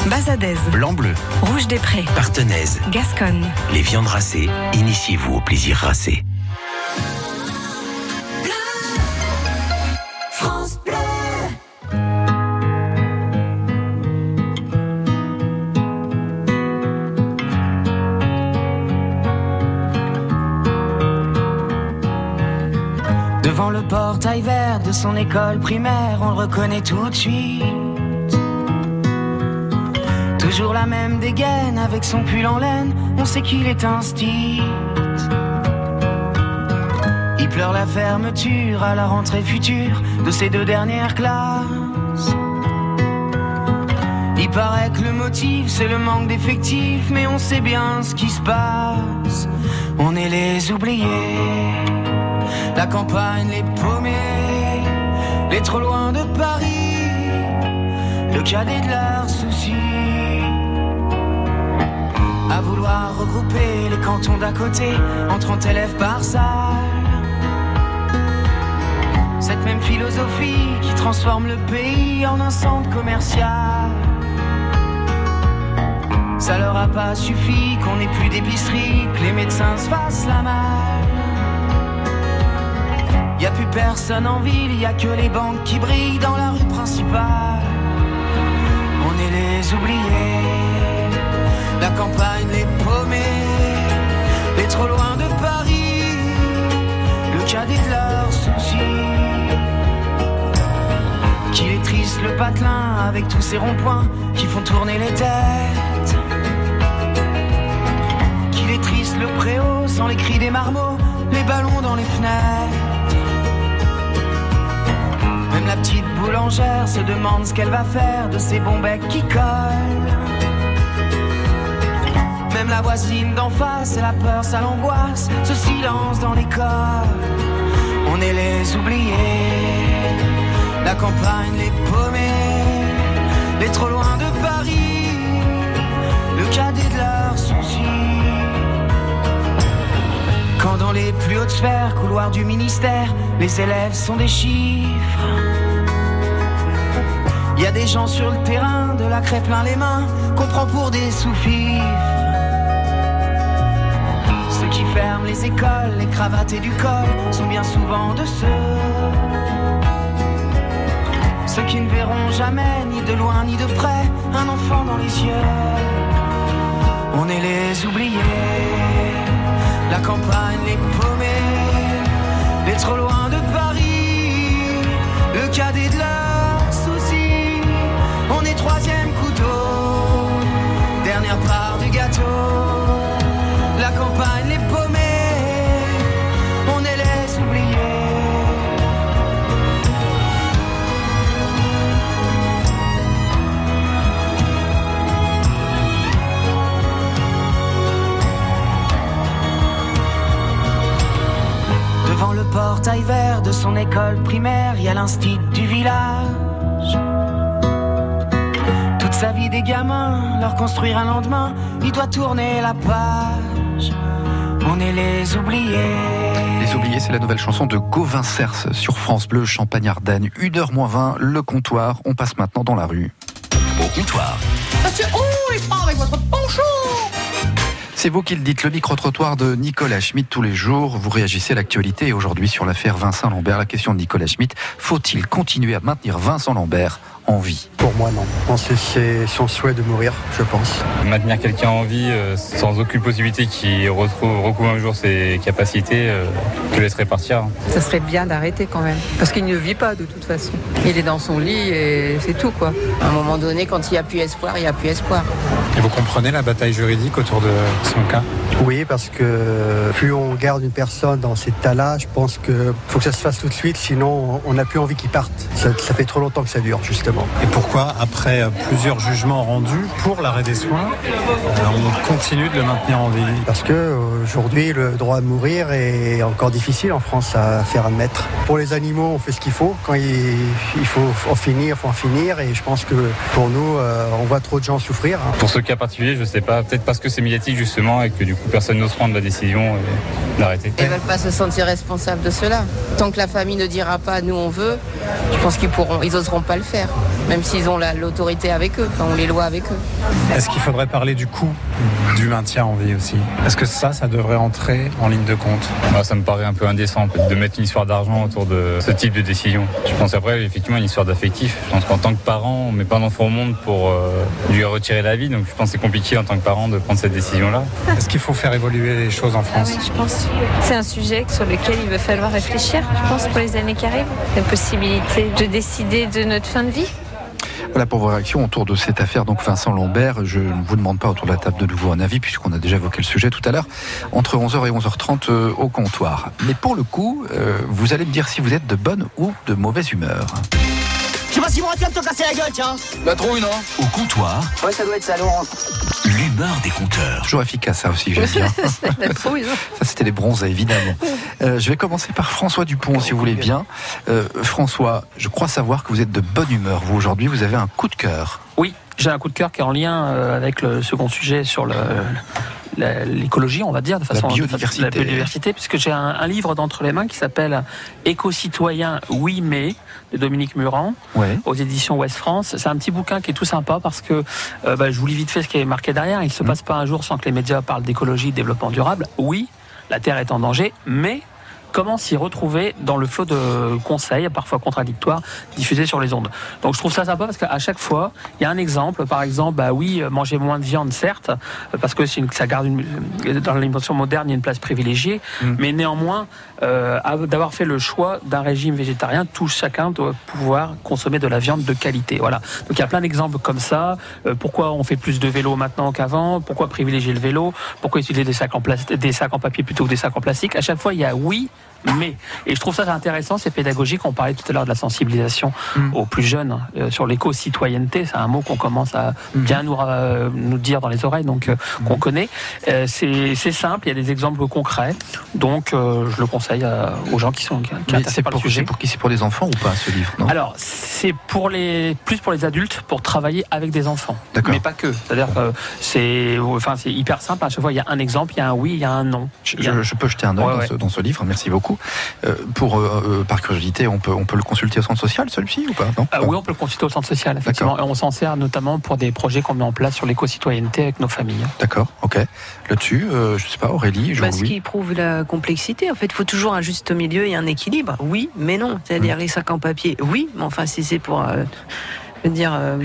Bazadaise, Blanc-bleu, rouge des prés, partenaise, Gasconne. les viandes racées, initiez-vous au plaisir racé. Le portail vert de son école primaire, on le reconnaît tout de suite. Toujours la même dégaine avec son pull en laine, on sait qu'il est un style. Il pleure la fermeture à la rentrée future de ses deux dernières classes. Il paraît que le motif c'est le manque d'effectifs, mais on sait bien ce qui se passe. On est les oubliés. La campagne, les paumés, les trop loin de Paris, le cadet de leurs soucis. À vouloir regrouper les cantons d'à côté en 30 élèves par salle. Cette même philosophie qui transforme le pays en un centre commercial. Ça leur a pas suffi qu'on ait plus d'épicerie, que les médecins se fassent la malle. Plus personne en ville, y a que les banques qui brillent dans la rue principale. On est les oubliés, la campagne, les paumés, les trop loin de Paris, le cadet de leurs soucis. Qu'il est triste le patelin avec tous ces ronds-points qui font tourner les têtes. Qu'il est triste le préau sans les cris des marmots, les ballons dans les fenêtres. Même la petite boulangère se demande ce qu'elle va faire de ces bons becs qui collent. Même la voisine d'en face, elle a peur, ça l'angoisse, ce silence dans l'école. On est les oubliés, la campagne, les paumés, les trop loin de Paris, le cadet de leurs soucis. Quand dans les plus hautes sphères, couloirs du ministère, les élèves sont des chiffres. Y a des gens sur le terrain, de la craie plein les mains, qu'on prend pour des sous-fifres. Ceux qui ferment les écoles, les cravates et du col sont bien souvent de ceux. Ceux qui ne verront jamais, ni de loin ni de près, un enfant dans les yeux. On est les oubliés, la campagne, les paumés, les trop loin cadet de leurs soucis. On est troisième son école primaire, il y a l'instit du village. Toute sa vie des gamins, leur construire un lendemain, il doit tourner la page. On est les oubliés. Les oubliés, c'est la nouvelle chanson de Gauvin Cers sur France Bleu, Champagne-Ardenne. 1h moins 20, le comptoir. On passe maintenant dans la rue. Au comptoir. Monsieur, oh, les avec votre poncho C'est vous qui le dites, le micro-trottoir de Nicolas Schmitt tous les jours. Vous réagissez à l'actualité et aujourd'hui sur l'affaire Vincent Lambert. La question de Nicolas Schmitt, faut-il continuer à maintenir Vincent Lambert en vie? Pour moi, non. Je pense que c'est son souhait de mourir, je pense. Maintenir quelqu'un en vie euh, sans aucune possibilité qu'il retrouve, recouvre un jour ses capacités, euh, je le laisserai partir. Ça serait bien d'arrêter quand même. Parce qu'il ne vit pas de toute façon. Il est dans son lit et c'est tout quoi. À un moment donné, quand il n'y a plus espoir, il n'y a plus espoir. Et vous comprenez la bataille juridique autour de son cas Oui, parce que plus on garde une personne dans cet état-là, je pense qu'il faut que ça se fasse tout de suite, sinon on n'a plus envie qu'il parte. Ça, ça fait trop longtemps que ça dure, justement. Et pourquoi, après plusieurs jugements rendus pour l'arrêt des soins, on continue de le maintenir en vie? Parce que aujourd'hui, le droit à mourir est encore difficile en France à faire admettre. Pour les animaux, on fait ce qu'il faut. Quand il, il faut en finir, il faut en finir. Et je pense que pour nous, euh, on voit trop de gens souffrir. hein. Pour ce cas particulier, je sais pas, peut-être parce que c'est médiatique justement et que du coup personne n'ose prendre la décision et d'arrêter. Ils veulent pas se sentir responsables de cela. Tant que la famille ne dira pas nous on veut, je pense qu'ils pourront, ils oseront pas le faire. Même s'ils ont la- l'autorité avec eux, enfin, on les lois avec eux. Est-ce qu'il faudrait parler du coût du maintien en vie aussi? Est-ce que ça, ça devrait entrer en ligne de compte? Moi, ça me paraît un peu indécent de mettre une histoire d'argent autour de ce type de décision. Je pense après, effectivement, une histoire d'affectif. Je pense qu'en tant que parent, on met pas d'enfant au monde pour euh, lui retirer la vie. Donc je pense que c'est compliqué en tant que parent de prendre cette décision-là. Est-ce qu'il faut faire évoluer les choses en France Je pense que c'est un sujet sur lequel il va falloir réfléchir, je pense, pour les années qui arrivent. La possibilité de décider de notre fin de vie. Voilà pour vos réactions autour de cette affaire. Donc Vincent Lambert, je ne vous demande pas autour de la table de nouveau un avis puisqu'on a déjà évoqué le sujet tout à l'heure entre 11h et 11h30 euh, au comptoir. Mais pour le coup, euh, vous allez me dire si vous êtes de bonne ou de mauvaise humeur. Je sais pas si vas me te casser la gueule, tiens La trouille, non Au comptoir, Ouais, ça doit être ça, Laurent. l'humeur des compteurs. Toujours efficace ça aussi, j'aime bien. La trouille, non Ça, c'était les bronzes, évidemment. Euh, je vais commencer par François Dupont, si vous voulez bien. Euh, François, je crois savoir que vous êtes de bonne humeur. Vous, aujourd'hui, vous avez un coup de cœur. Oui, j'ai un coup de cœur qui est en lien euh, avec le second sujet sur le- la- l'écologie, on va dire, de façon biodiversité. la biodiversité, puisque j'ai un, un livre d'entre les mains qui s'appelle Éco-citoyen, oui mais de Dominique Muran Ouais. aux éditions Ouest France. C'est un petit bouquin qui est tout sympa parce que euh, bah, je vous lis vite fait ce qui est marqué derrière. Il ne se passe pas un jour sans que les médias parlent d'écologie, de développement durable. Oui, la Terre est en danger, mais comment s'y retrouver dans le flot de conseils, parfois contradictoires, diffusés sur les ondes. Donc je trouve ça sympa parce qu'à chaque fois, il y a un exemple. Par exemple, bah oui, euh, manger moins de viande, certes, euh, parce que une- ça garde une, euh, dans l'alimentation moderne, il y a une place privilégiée, mais néanmoins, euh, av- d'avoir fait le choix d'un régime végétarien, tout chacun doit pouvoir consommer de la viande de qualité. Voilà. Donc il y a plein d'exemples comme ça. Euh, pourquoi on fait plus de vélo maintenant qu'avant? Pourquoi privilégier le vélo? Pourquoi utiliser des sacs en plastique, des sacs en papier plutôt que des sacs en plastique? À chaque fois, il y a oui. Mais, et je trouve ça intéressant, c'est pédagogique. On parlait tout à l'heure de la sensibilisation aux plus jeunes euh, sur l'éco-citoyenneté. C'est un mot qu'on commence à bien nous, euh, nous dire dans les oreilles, donc euh, qu'on connaît. C'est simple, il y a des exemples concrets. Donc, je le conseille aux gens qui sont qui, qui c'est par le pour, sujet. c'est pour qui C'est pour les enfants ou pas, ce livre non? Alors, c'est pour les plus pour les adultes pour travailler avec des enfants, D'accord. mais pas que. C'est-à-dire que c'est enfin c'est hyper simple. À chaque fois, il y a un exemple, il y a un oui, il y a un non. Je, a- peux jeter un œil Ouais, dans, ouais. Ce, dans ce livre, merci beaucoup. Euh, pour, euh, euh, par curiosité, on peut, on peut le consulter au centre social, celui-ci, ou pas? Non? Ah oui, on peut le consulter au centre social, effectivement. Et on s'en sert notamment pour des projets qu'on met en place sur l'éco-citoyenneté avec nos familles. D'accord, ok. Là-dessus, euh, je sais pas, Aurélie, Bah, ce qui prouve la complexité. En fait, il faut toujours un juste milieu et un équilibre. Oui, mais non. C'est-à-dire les sacs en papier, oui, mais enfin, si c'est pour, euh, je veux dire, euh,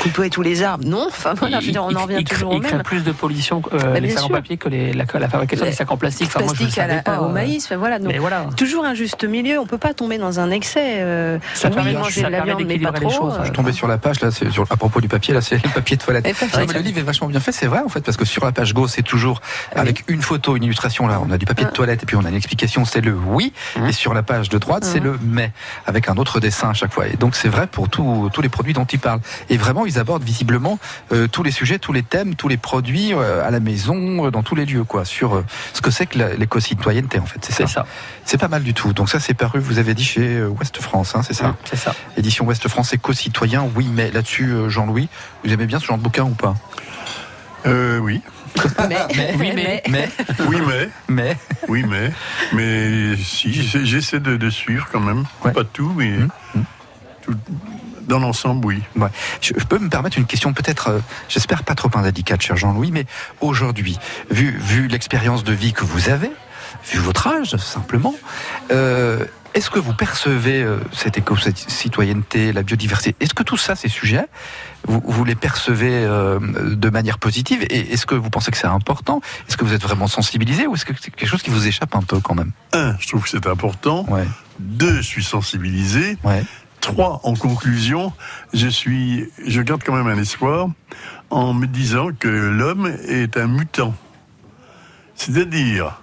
couper tous les arbres, non. Enfin, voilà, je veux dire, on en revient toujours au il crée même. plus de pollution euh, Bah, les sacs en papier que les- la, la fabrication des sacs en plastique. Enfin, moi, je plastique à savais la- pas, au euh, maïs, enfin, voilà. Donc, mais voilà. Toujours un juste milieu. On peut pas tomber dans un excès. euh, Ça oui, permet- manger ça de la permet viande, mais pas trop. choses, euh, hein. Je suis tombé sur la page, là, sur, à propos du papier, là, c'est le papier de toilette. Et papier Non, mais de le livre est vachement bien fait, c'est vrai, en fait, parce que sur la page gauche, c'est toujours avec une photo, une illustration, là, on a du papier de toilette, et puis on a une explication, c'est le oui, et sur la page de droite, c'est le mais, avec un autre dessin à chaque fois. Et donc, c'est vrai pour tous tous les produits dont il parle. Et vraiment, ils ils abordent visiblement euh, tous les sujets, tous les thèmes, tous les produits euh, à la maison, euh, dans tous les lieux, quoi, sur euh, ce que c'est que l'éco-citoyenneté, en fait. C'est ça. C'est ça. C'est pas mal du tout. Donc ça, c'est paru, vous avez dit, chez Ouest France, hein, c'est ça C'est ça. Édition Ouest France, éco-citoyen, oui, mais là-dessus, euh, Jean-Louis, vous aimez bien ce genre de bouquin ou pas? Euh, oui. Mais, oui, mais, mais, Oui, mais. mais. Oui, mais. Mais si, j'essaie- de, de suivre quand même. Pas tout, mais. tout- dans l'ensemble, oui. Ouais. Je, je peux me permettre une question peut-être, euh, j'espère pas trop indélicate, cher Jean-Louis, mais aujourd'hui, vu, vu l'expérience de vie que vous avez, vu votre âge simplement, euh, est-ce que vous percevez euh, cette éco-citoyenneté, la biodiversité? Est-ce que tout ça, ces sujets, vous, vous les percevez euh, de manière positive? Et est-ce que vous pensez que c'est important? Est-ce que vous êtes vraiment sensibilisé ou est-ce que c'est quelque chose qui vous échappe un peu quand même? Un, je trouve que c'est important. Deux, je suis sensibilisé. Trois, en conclusion, je suis, je garde quand même un espoir en me disant que l'homme est un mutant. C'est-à-dire.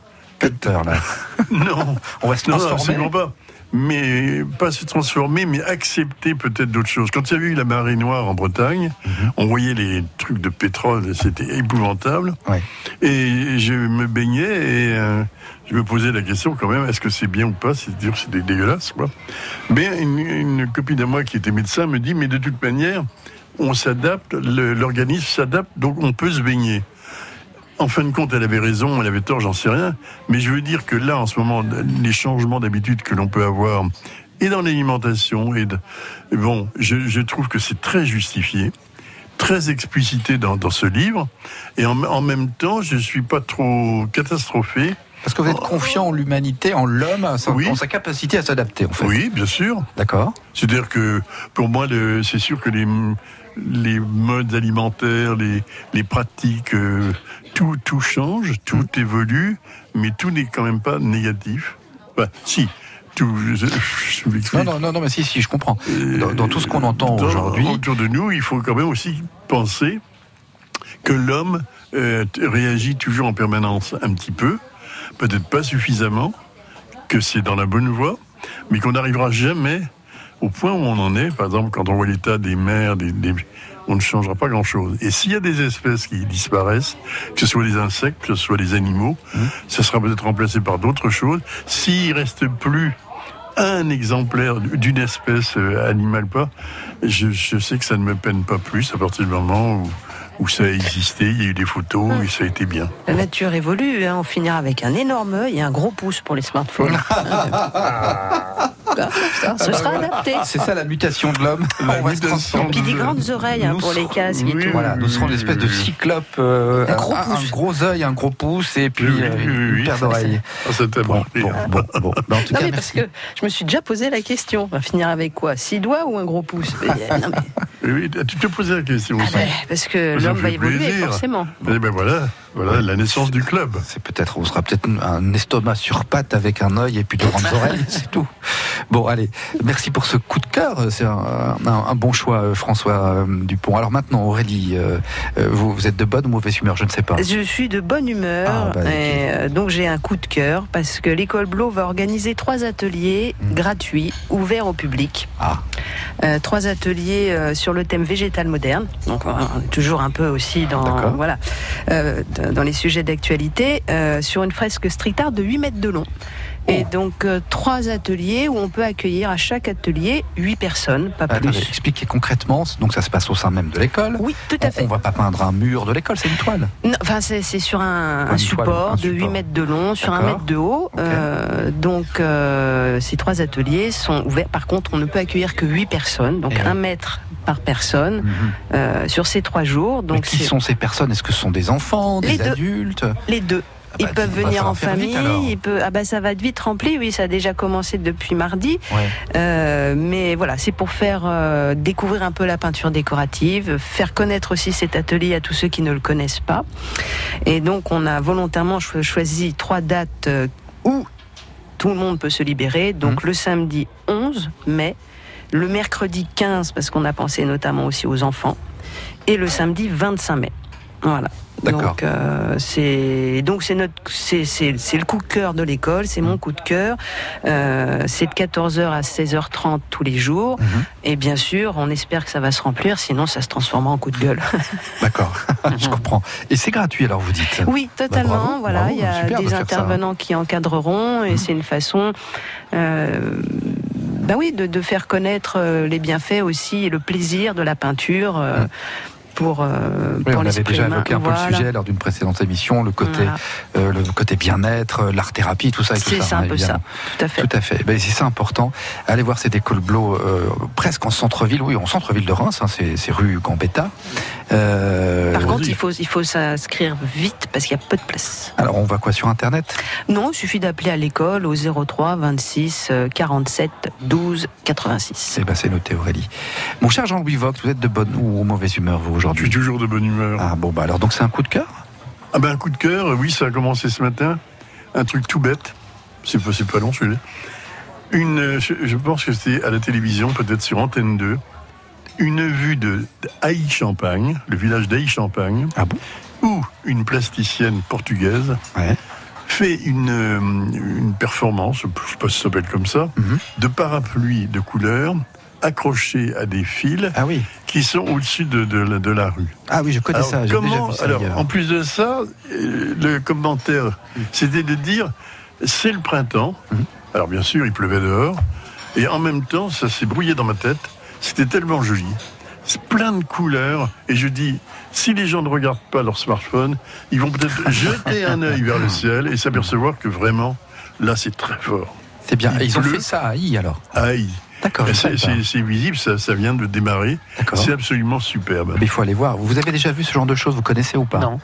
Là. non. On va se Non, non, transformer. absolument pas. Mais pas se transformer, mais accepter peut-être d'autres choses. Quand il y a eu la marée noire en Bretagne, Mhm. on voyait les trucs de pétrole, c'était épouvantable. Et je me baignais et euh, je me posais la question quand même, est-ce que c'est bien ou pas? C'est dur, c'est dé- dégueulasse, quoi. Mais une, une copine à moi qui était médecin me dit, mais de toute manière, on s'adapte, l'organisme s'adapte, donc on peut se baigner. En fin de compte, elle avait raison, elle avait tort, j'en sais rien. Mais je veux dire que là, en ce moment, les changements d'habitude que l'on peut avoir, et dans l'alimentation, et de- bon, je, je trouve que c'est très justifié, très explicité dans, dans ce livre. Et en, en même temps, je suis pas trop catastrophé. Parce que vous êtes confiant en l'humanité, en l'homme, en sa- en sa capacité à s'adapter, en fait. Oui, bien sûr. D'accord. C'est-à-dire que pour moi, c'est sûr que les, les modes alimentaires, les, les pratiques, euh, tout, tout change, tout évolue, mais tout n'est quand même pas négatif. Enfin, si, tout. Je, je. Non, non, non, mais si, si, je comprends. Dans, dans tout ce qu'on entend aujourd'hui. Autour de nous, il faut quand même aussi penser que l'homme euh, réagit toujours en permanence un petit peu, peut-être pas suffisamment, que c'est dans la bonne voie, mais qu'on n'arrivera jamais au point où on en est. Par exemple, quand on voit l'état des mers, des, des- on ne changera pas grand-chose. Et s'il y a des espèces qui disparaissent, que ce soit les insectes, que ce soit les animaux, ça sera peut-être remplacé par d'autres choses. S'il reste plus un exemplaire d'une espèce euh, animale pas, je, je sais que ça ne me peine pas plus à partir du moment où, où ça a existé, il y a eu des photos et ça a été bien. La nature évolue, hein, on finira avec un énorme œil et un gros pouce pour les smartphones. ce sera adapté. C'est ça la mutation de l'homme. On va se transformer. Puis des grandes oreilles hein, pour les casques et tout. Voilà, nous serons l'espèce de cyclope, euh, Un gros un, pouce. un gros œil, un gros pouce et puis Oui, oui, euh, oui, une, oui, une paire oui. d'oreilles. Ah, ça t'a Bon, marqué. bon, bon, bon. Ben, en tout Non, cas, mais parce que je me suis déjà posé la question. On va finir avec quoi? Six doigts ou un gros pouce? Euh, non, mais- Oui, oui, tu te posais la question aussi. ben, Parce que l'homme me va évoluer, plaisir. forcément. Et ben voilà, voilà la naissance du club. C'est peut-être, on sera peut-être un estomac sur pattes avec un œil et puis de grandes oreilles, c'est tout. Bon, allez, merci pour ce coup de cœur. C'est un, un- un bon choix, euh, François euh, Dupont. Alors maintenant, Aurélie, euh, vous, vous êtes de bonne ou mauvaise humeur Je ne sais pas. Je suis de bonne humeur, Ah, bah, et, euh, donc j'ai un coup de cœur parce que l'école Blo va organiser trois ateliers gratuits, ouverts au public. Ah. Euh, trois ateliers euh, sur le thème végétal moderne, donc euh, toujours un peu aussi dans voilà euh, dans les sujets d'actualité, euh, sur une fresque street art de 8 mètres de long. Et donc euh, trois ateliers où on peut accueillir à chaque atelier 8 personnes, pas plus. Attendez, expliquez concrètement. Donc ça se passe au sein même de l'école. Oui, tout à On- fait. On va pas peindre un mur de l'école, c'est une toile. Enfin, c'est sur un, support toile, un de 8 support. mètres de long, sur un mètre de haut. Euh, donc, euh, ces trois ateliers sont ouverts. Par contre, on ne peut accueillir que 8 personnes, donc Eh oui. un mètre par personne euh, sur ces trois jours. Mhm. Mais Donc, qui sont ces personnes? Est-ce que ce sont des enfants, des Les deux. adultes? Les deux. Ils bah, peuvent venir en vite, famille. alors. ils peuvent- ah bah ça va être vite rempli. Oui, ça a déjà commencé depuis mardi. Ouais. Euh, mais voilà, c'est pour faire euh, découvrir un peu la peinture décorative, faire connaître aussi cet atelier à tous ceux qui ne le connaissent pas. Et donc, on a volontairement cho- choisi trois dates euh, où tout le monde peut se libérer. Donc, le samedi 11 mai, le mercredi 15, parce qu'on a pensé notamment aussi aux enfants, et le samedi 25 mai. Voilà. Donc euh, c'est donc c'est notre c'est c'est c'est le coup de cœur de l'école, c'est mon coup de cœur. Euh, c'est de 14h à 16h30 tous les jours. Et bien sûr, on espère que ça va se remplir, sinon ça se transformera en coup de gueule. D'accord, je comprends. Et c'est gratuit alors vous dites? Oui, totalement. Bah, bravo, voilà, bravo, il y a de des ça. intervenants qui encadreront et c'est une façon. euh, bah oui, de, de faire connaître les bienfaits aussi et le plaisir de la peinture pour, euh, Oui, pour on avait déjà évoqué un peu Voilà. le sujet lors d'une précédente émission, le côté, Voilà. euh, le côté bien-être, euh, l'art thérapie, tout ça. C'est ça, hein, un peu évidemment. ça, tout à fait. Tout à fait. Ben, c'est ça important. Allez voir cette école Blo, euh, presque en centre-ville, oui, en centre-ville de Reims, hein, c'est, rue Gambetta. Par contre, il faut, il faut s'inscrire vite parce qu'il y a peu de place. Alors on va quoi sur Internet? Non, il suffit d'appeler à l'école au 03 26 euh, 47 12 86. Eh ben, c'est noté Aurélie. Mon cher Jean-Louis Vogt, vous êtes de bonne ou mauvaise humeur vous aujourd'hui Je suis toujours de bonne humeur. Ah bon, bah alors donc c'est un coup de cœur? Ah ben un coup de cœur, oui, ça a commencé ce matin. Un truc tout bête. C'est pas, pas long celui-là. Une, je, je pense que c'était à la télévision, peut-être sur Antenne 2, une vue de Haï-Champagne, le village d'Haï-Champagne, Ah bon? Où une plasticienne portugaise fait une, euh, une performance, je sais pas si ça s'appelle comme ça, Mhm. de parapluies de couleurs accrochés à des fils Ah oui. qui sont au-dessus de, de la- de la rue. Ah oui, je connais Alors, ça, comment, déjà vu ça alors, en plus de ça, euh, le commentaire, c'était de dire c'est le printemps. Mhm. Alors, bien sûr, il pleuvait dehors. Et en même temps, ça s'est brouillé dans ma tête. C'était tellement joli. C'est plein de couleurs. Et je dis, si les gens ne regardent pas leur smartphone, ils vont peut-être jeter un œil vers le ciel et s'apercevoir que vraiment, là, c'est très fort. C'est bien. Et ils ont fait ça à I alors? Aïe. D'accord, C'est visible, ça, ça vient de démarrer. C'est absolument superbe. Mais il faut aller voir. Vous avez déjà vu ce genre de choses Vous connaissez ou pas Non.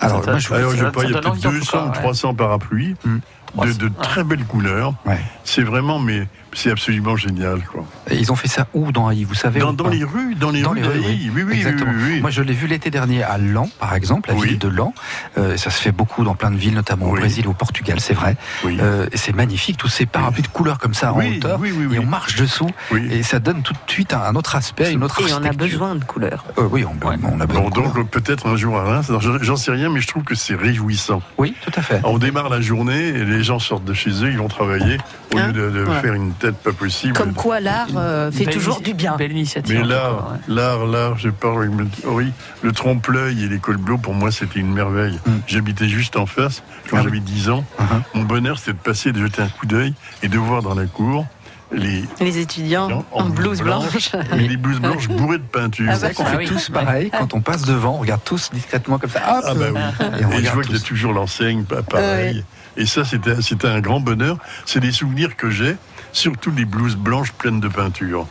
Alors, moi, je vous- Alors, je ça- sais pas, ça il y a peut-être en tout 200 cas, ou ouais. 300 parapluies de, de très belles couleurs. Ouais. C'est vraiment, mais c'est absolument génial, quoi. Et Ils ont fait ça où dans I Vous savez Dans, dans les rues, dans les rues d'Aï. Oui, oui, oui, Exactement. oui, oui. Moi, je l'ai vu l'été dernier à Lan, par exemple, la Oui. ville de Lan. Euh, ça se fait beaucoup dans plein de villes, notamment au Oui. Brésil ou au Portugal, c'est vrai. Oui. Euh, et c'est magnifique, tous ces parapluies de couleurs comme ça en hauteur. oui, oui, oui. Et on marche dessous. Oui. Et ça donne tout de suite un, un autre aspect, une autre Et on a besoin de couleurs. Euh, oui, on, on a besoin Bon, de couleurs. donc peut-être un jour à Reims, j'en- sais rien, mais je trouve que c'est réjouissant. Oui, tout à fait. On démarre la journée et les gens sortent de chez eux, ils vont travailler au Hein lieu de, faire une pas possible. Comme quoi l'art euh, fait Belle toujours du bien. Belle initiative. Mais l'art, ouais. l'art, l'art, je parle avec mon théorie, le trompe-l'œil et l'école bleue, pour moi, c'était une merveille. Mm. J'habitais juste en face, quand Ah j'avais 10 ans. Uh-huh. Mon bonheur, c'était de passer, de jeter un coup d'œil et de voir dans la cour les, Les étudiants en, blouse blanche. et les blouses blanches bourrées de peinture. Ah C'est vrai qu'on Ah fait oui. tous pareil. Quand on passe devant, on regarde tous discrètement comme ça. Hop Ah bah oui. Et on Et je vois qu'il y a toujours l'enseigne, pas pareil. Et ça, c'était c'était un grand bonheur. C'est des souvenirs que j'ai, surtout les blouses blanches pleines de peinture.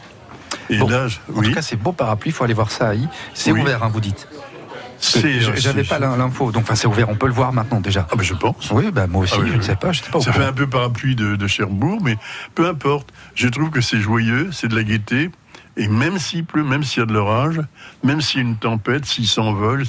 Et Bon, là, En oui, tout cas, c'est beau parapluie, il faut aller voir ça à I. C'est Oui. ouvert, hein, vous dites. c'est. Je- J'avais pas l'in- l'info, donc enfin c'est ouvert, on peut le voir maintenant déjà. Ah bah je pense. Oui, bah moi aussi, Ah oui, je oui. ne sais pas, je sais pas. Ça fait un peu parapluie de, de Cherbourg, mais peu importe. Je trouve que c'est joyeux, c'est de la gaieté. Et même s'il pleut, même s'il y a de l'orage, même s'il y a une tempête, s'il s'envole,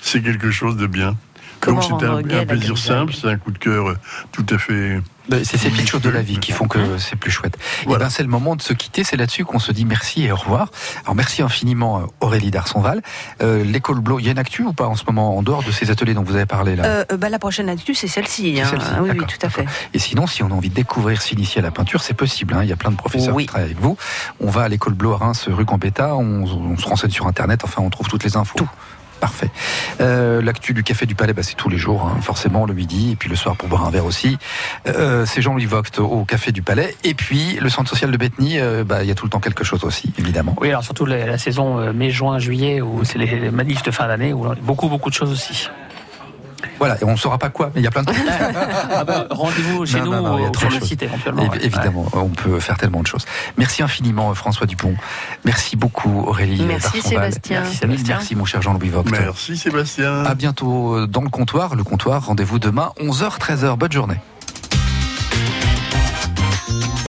c'est quelque chose de bien. Comment Donc c'était un, plaisir simple, c'est un coup de cœur euh, tout à fait. Bah, C'est ces petites choses de la vie qui font que c'est plus chouette. Et ben c'est le moment de se quitter, c'est là-dessus qu'on se dit merci et au revoir. Alors merci infiniment euh, Aurélie Darsonval. Euh, L'école Blo, il y a une actu ou pas en ce moment, en dehors de ces ateliers dont vous avez parlé là? Euh, euh, bah, la prochaine actu, c'est celle-ci. C'est hein. celle-ci, Ah oui, oui, tout à fait. Et sinon, si on a envie de découvrir, s'initier à la peinture, c'est possible. hein. Il y a plein de professeurs Oui. qui travaillent avec vous. On va à l'école Blo à Reims, rue Gambetta. On, on se renseigne sur Internet. Enfin, on trouve toutes les infos. Tout. Parfait. Euh, L'actu du Café du Palais, bah, c'est tous les jours, hein, forcément, le midi, et puis le soir pour boire un verre aussi. Euh, c'est Jean-Louis Vogt au Café du Palais. Et puis, le centre social de Bethany, euh, bah, il y a tout le temps quelque chose aussi, évidemment. Oui, alors surtout la, la saison euh, mai, juin, juillet, où c'est les, manifs de fin d'année, où beaucoup, beaucoup de choses aussi. Voilà, et on ne saura pas quoi, mais il y a plein de trucs. Ah bah, Rendez-vous chez Non, nous non, non, il y a ou trop sur de le site éventuellement. Évi- ouais. Évidemment, on peut faire tellement de choses. Merci infiniment François Dupont. Merci beaucoup Aurélie. Merci. Sébastien. Merci, Sébastien. Merci mon cher Jean-Louis Vogt. Merci Sébastien. À bientôt euh, dans le comptoir. Le comptoir, rendez-vous demain 11h 13h. Bonne journée.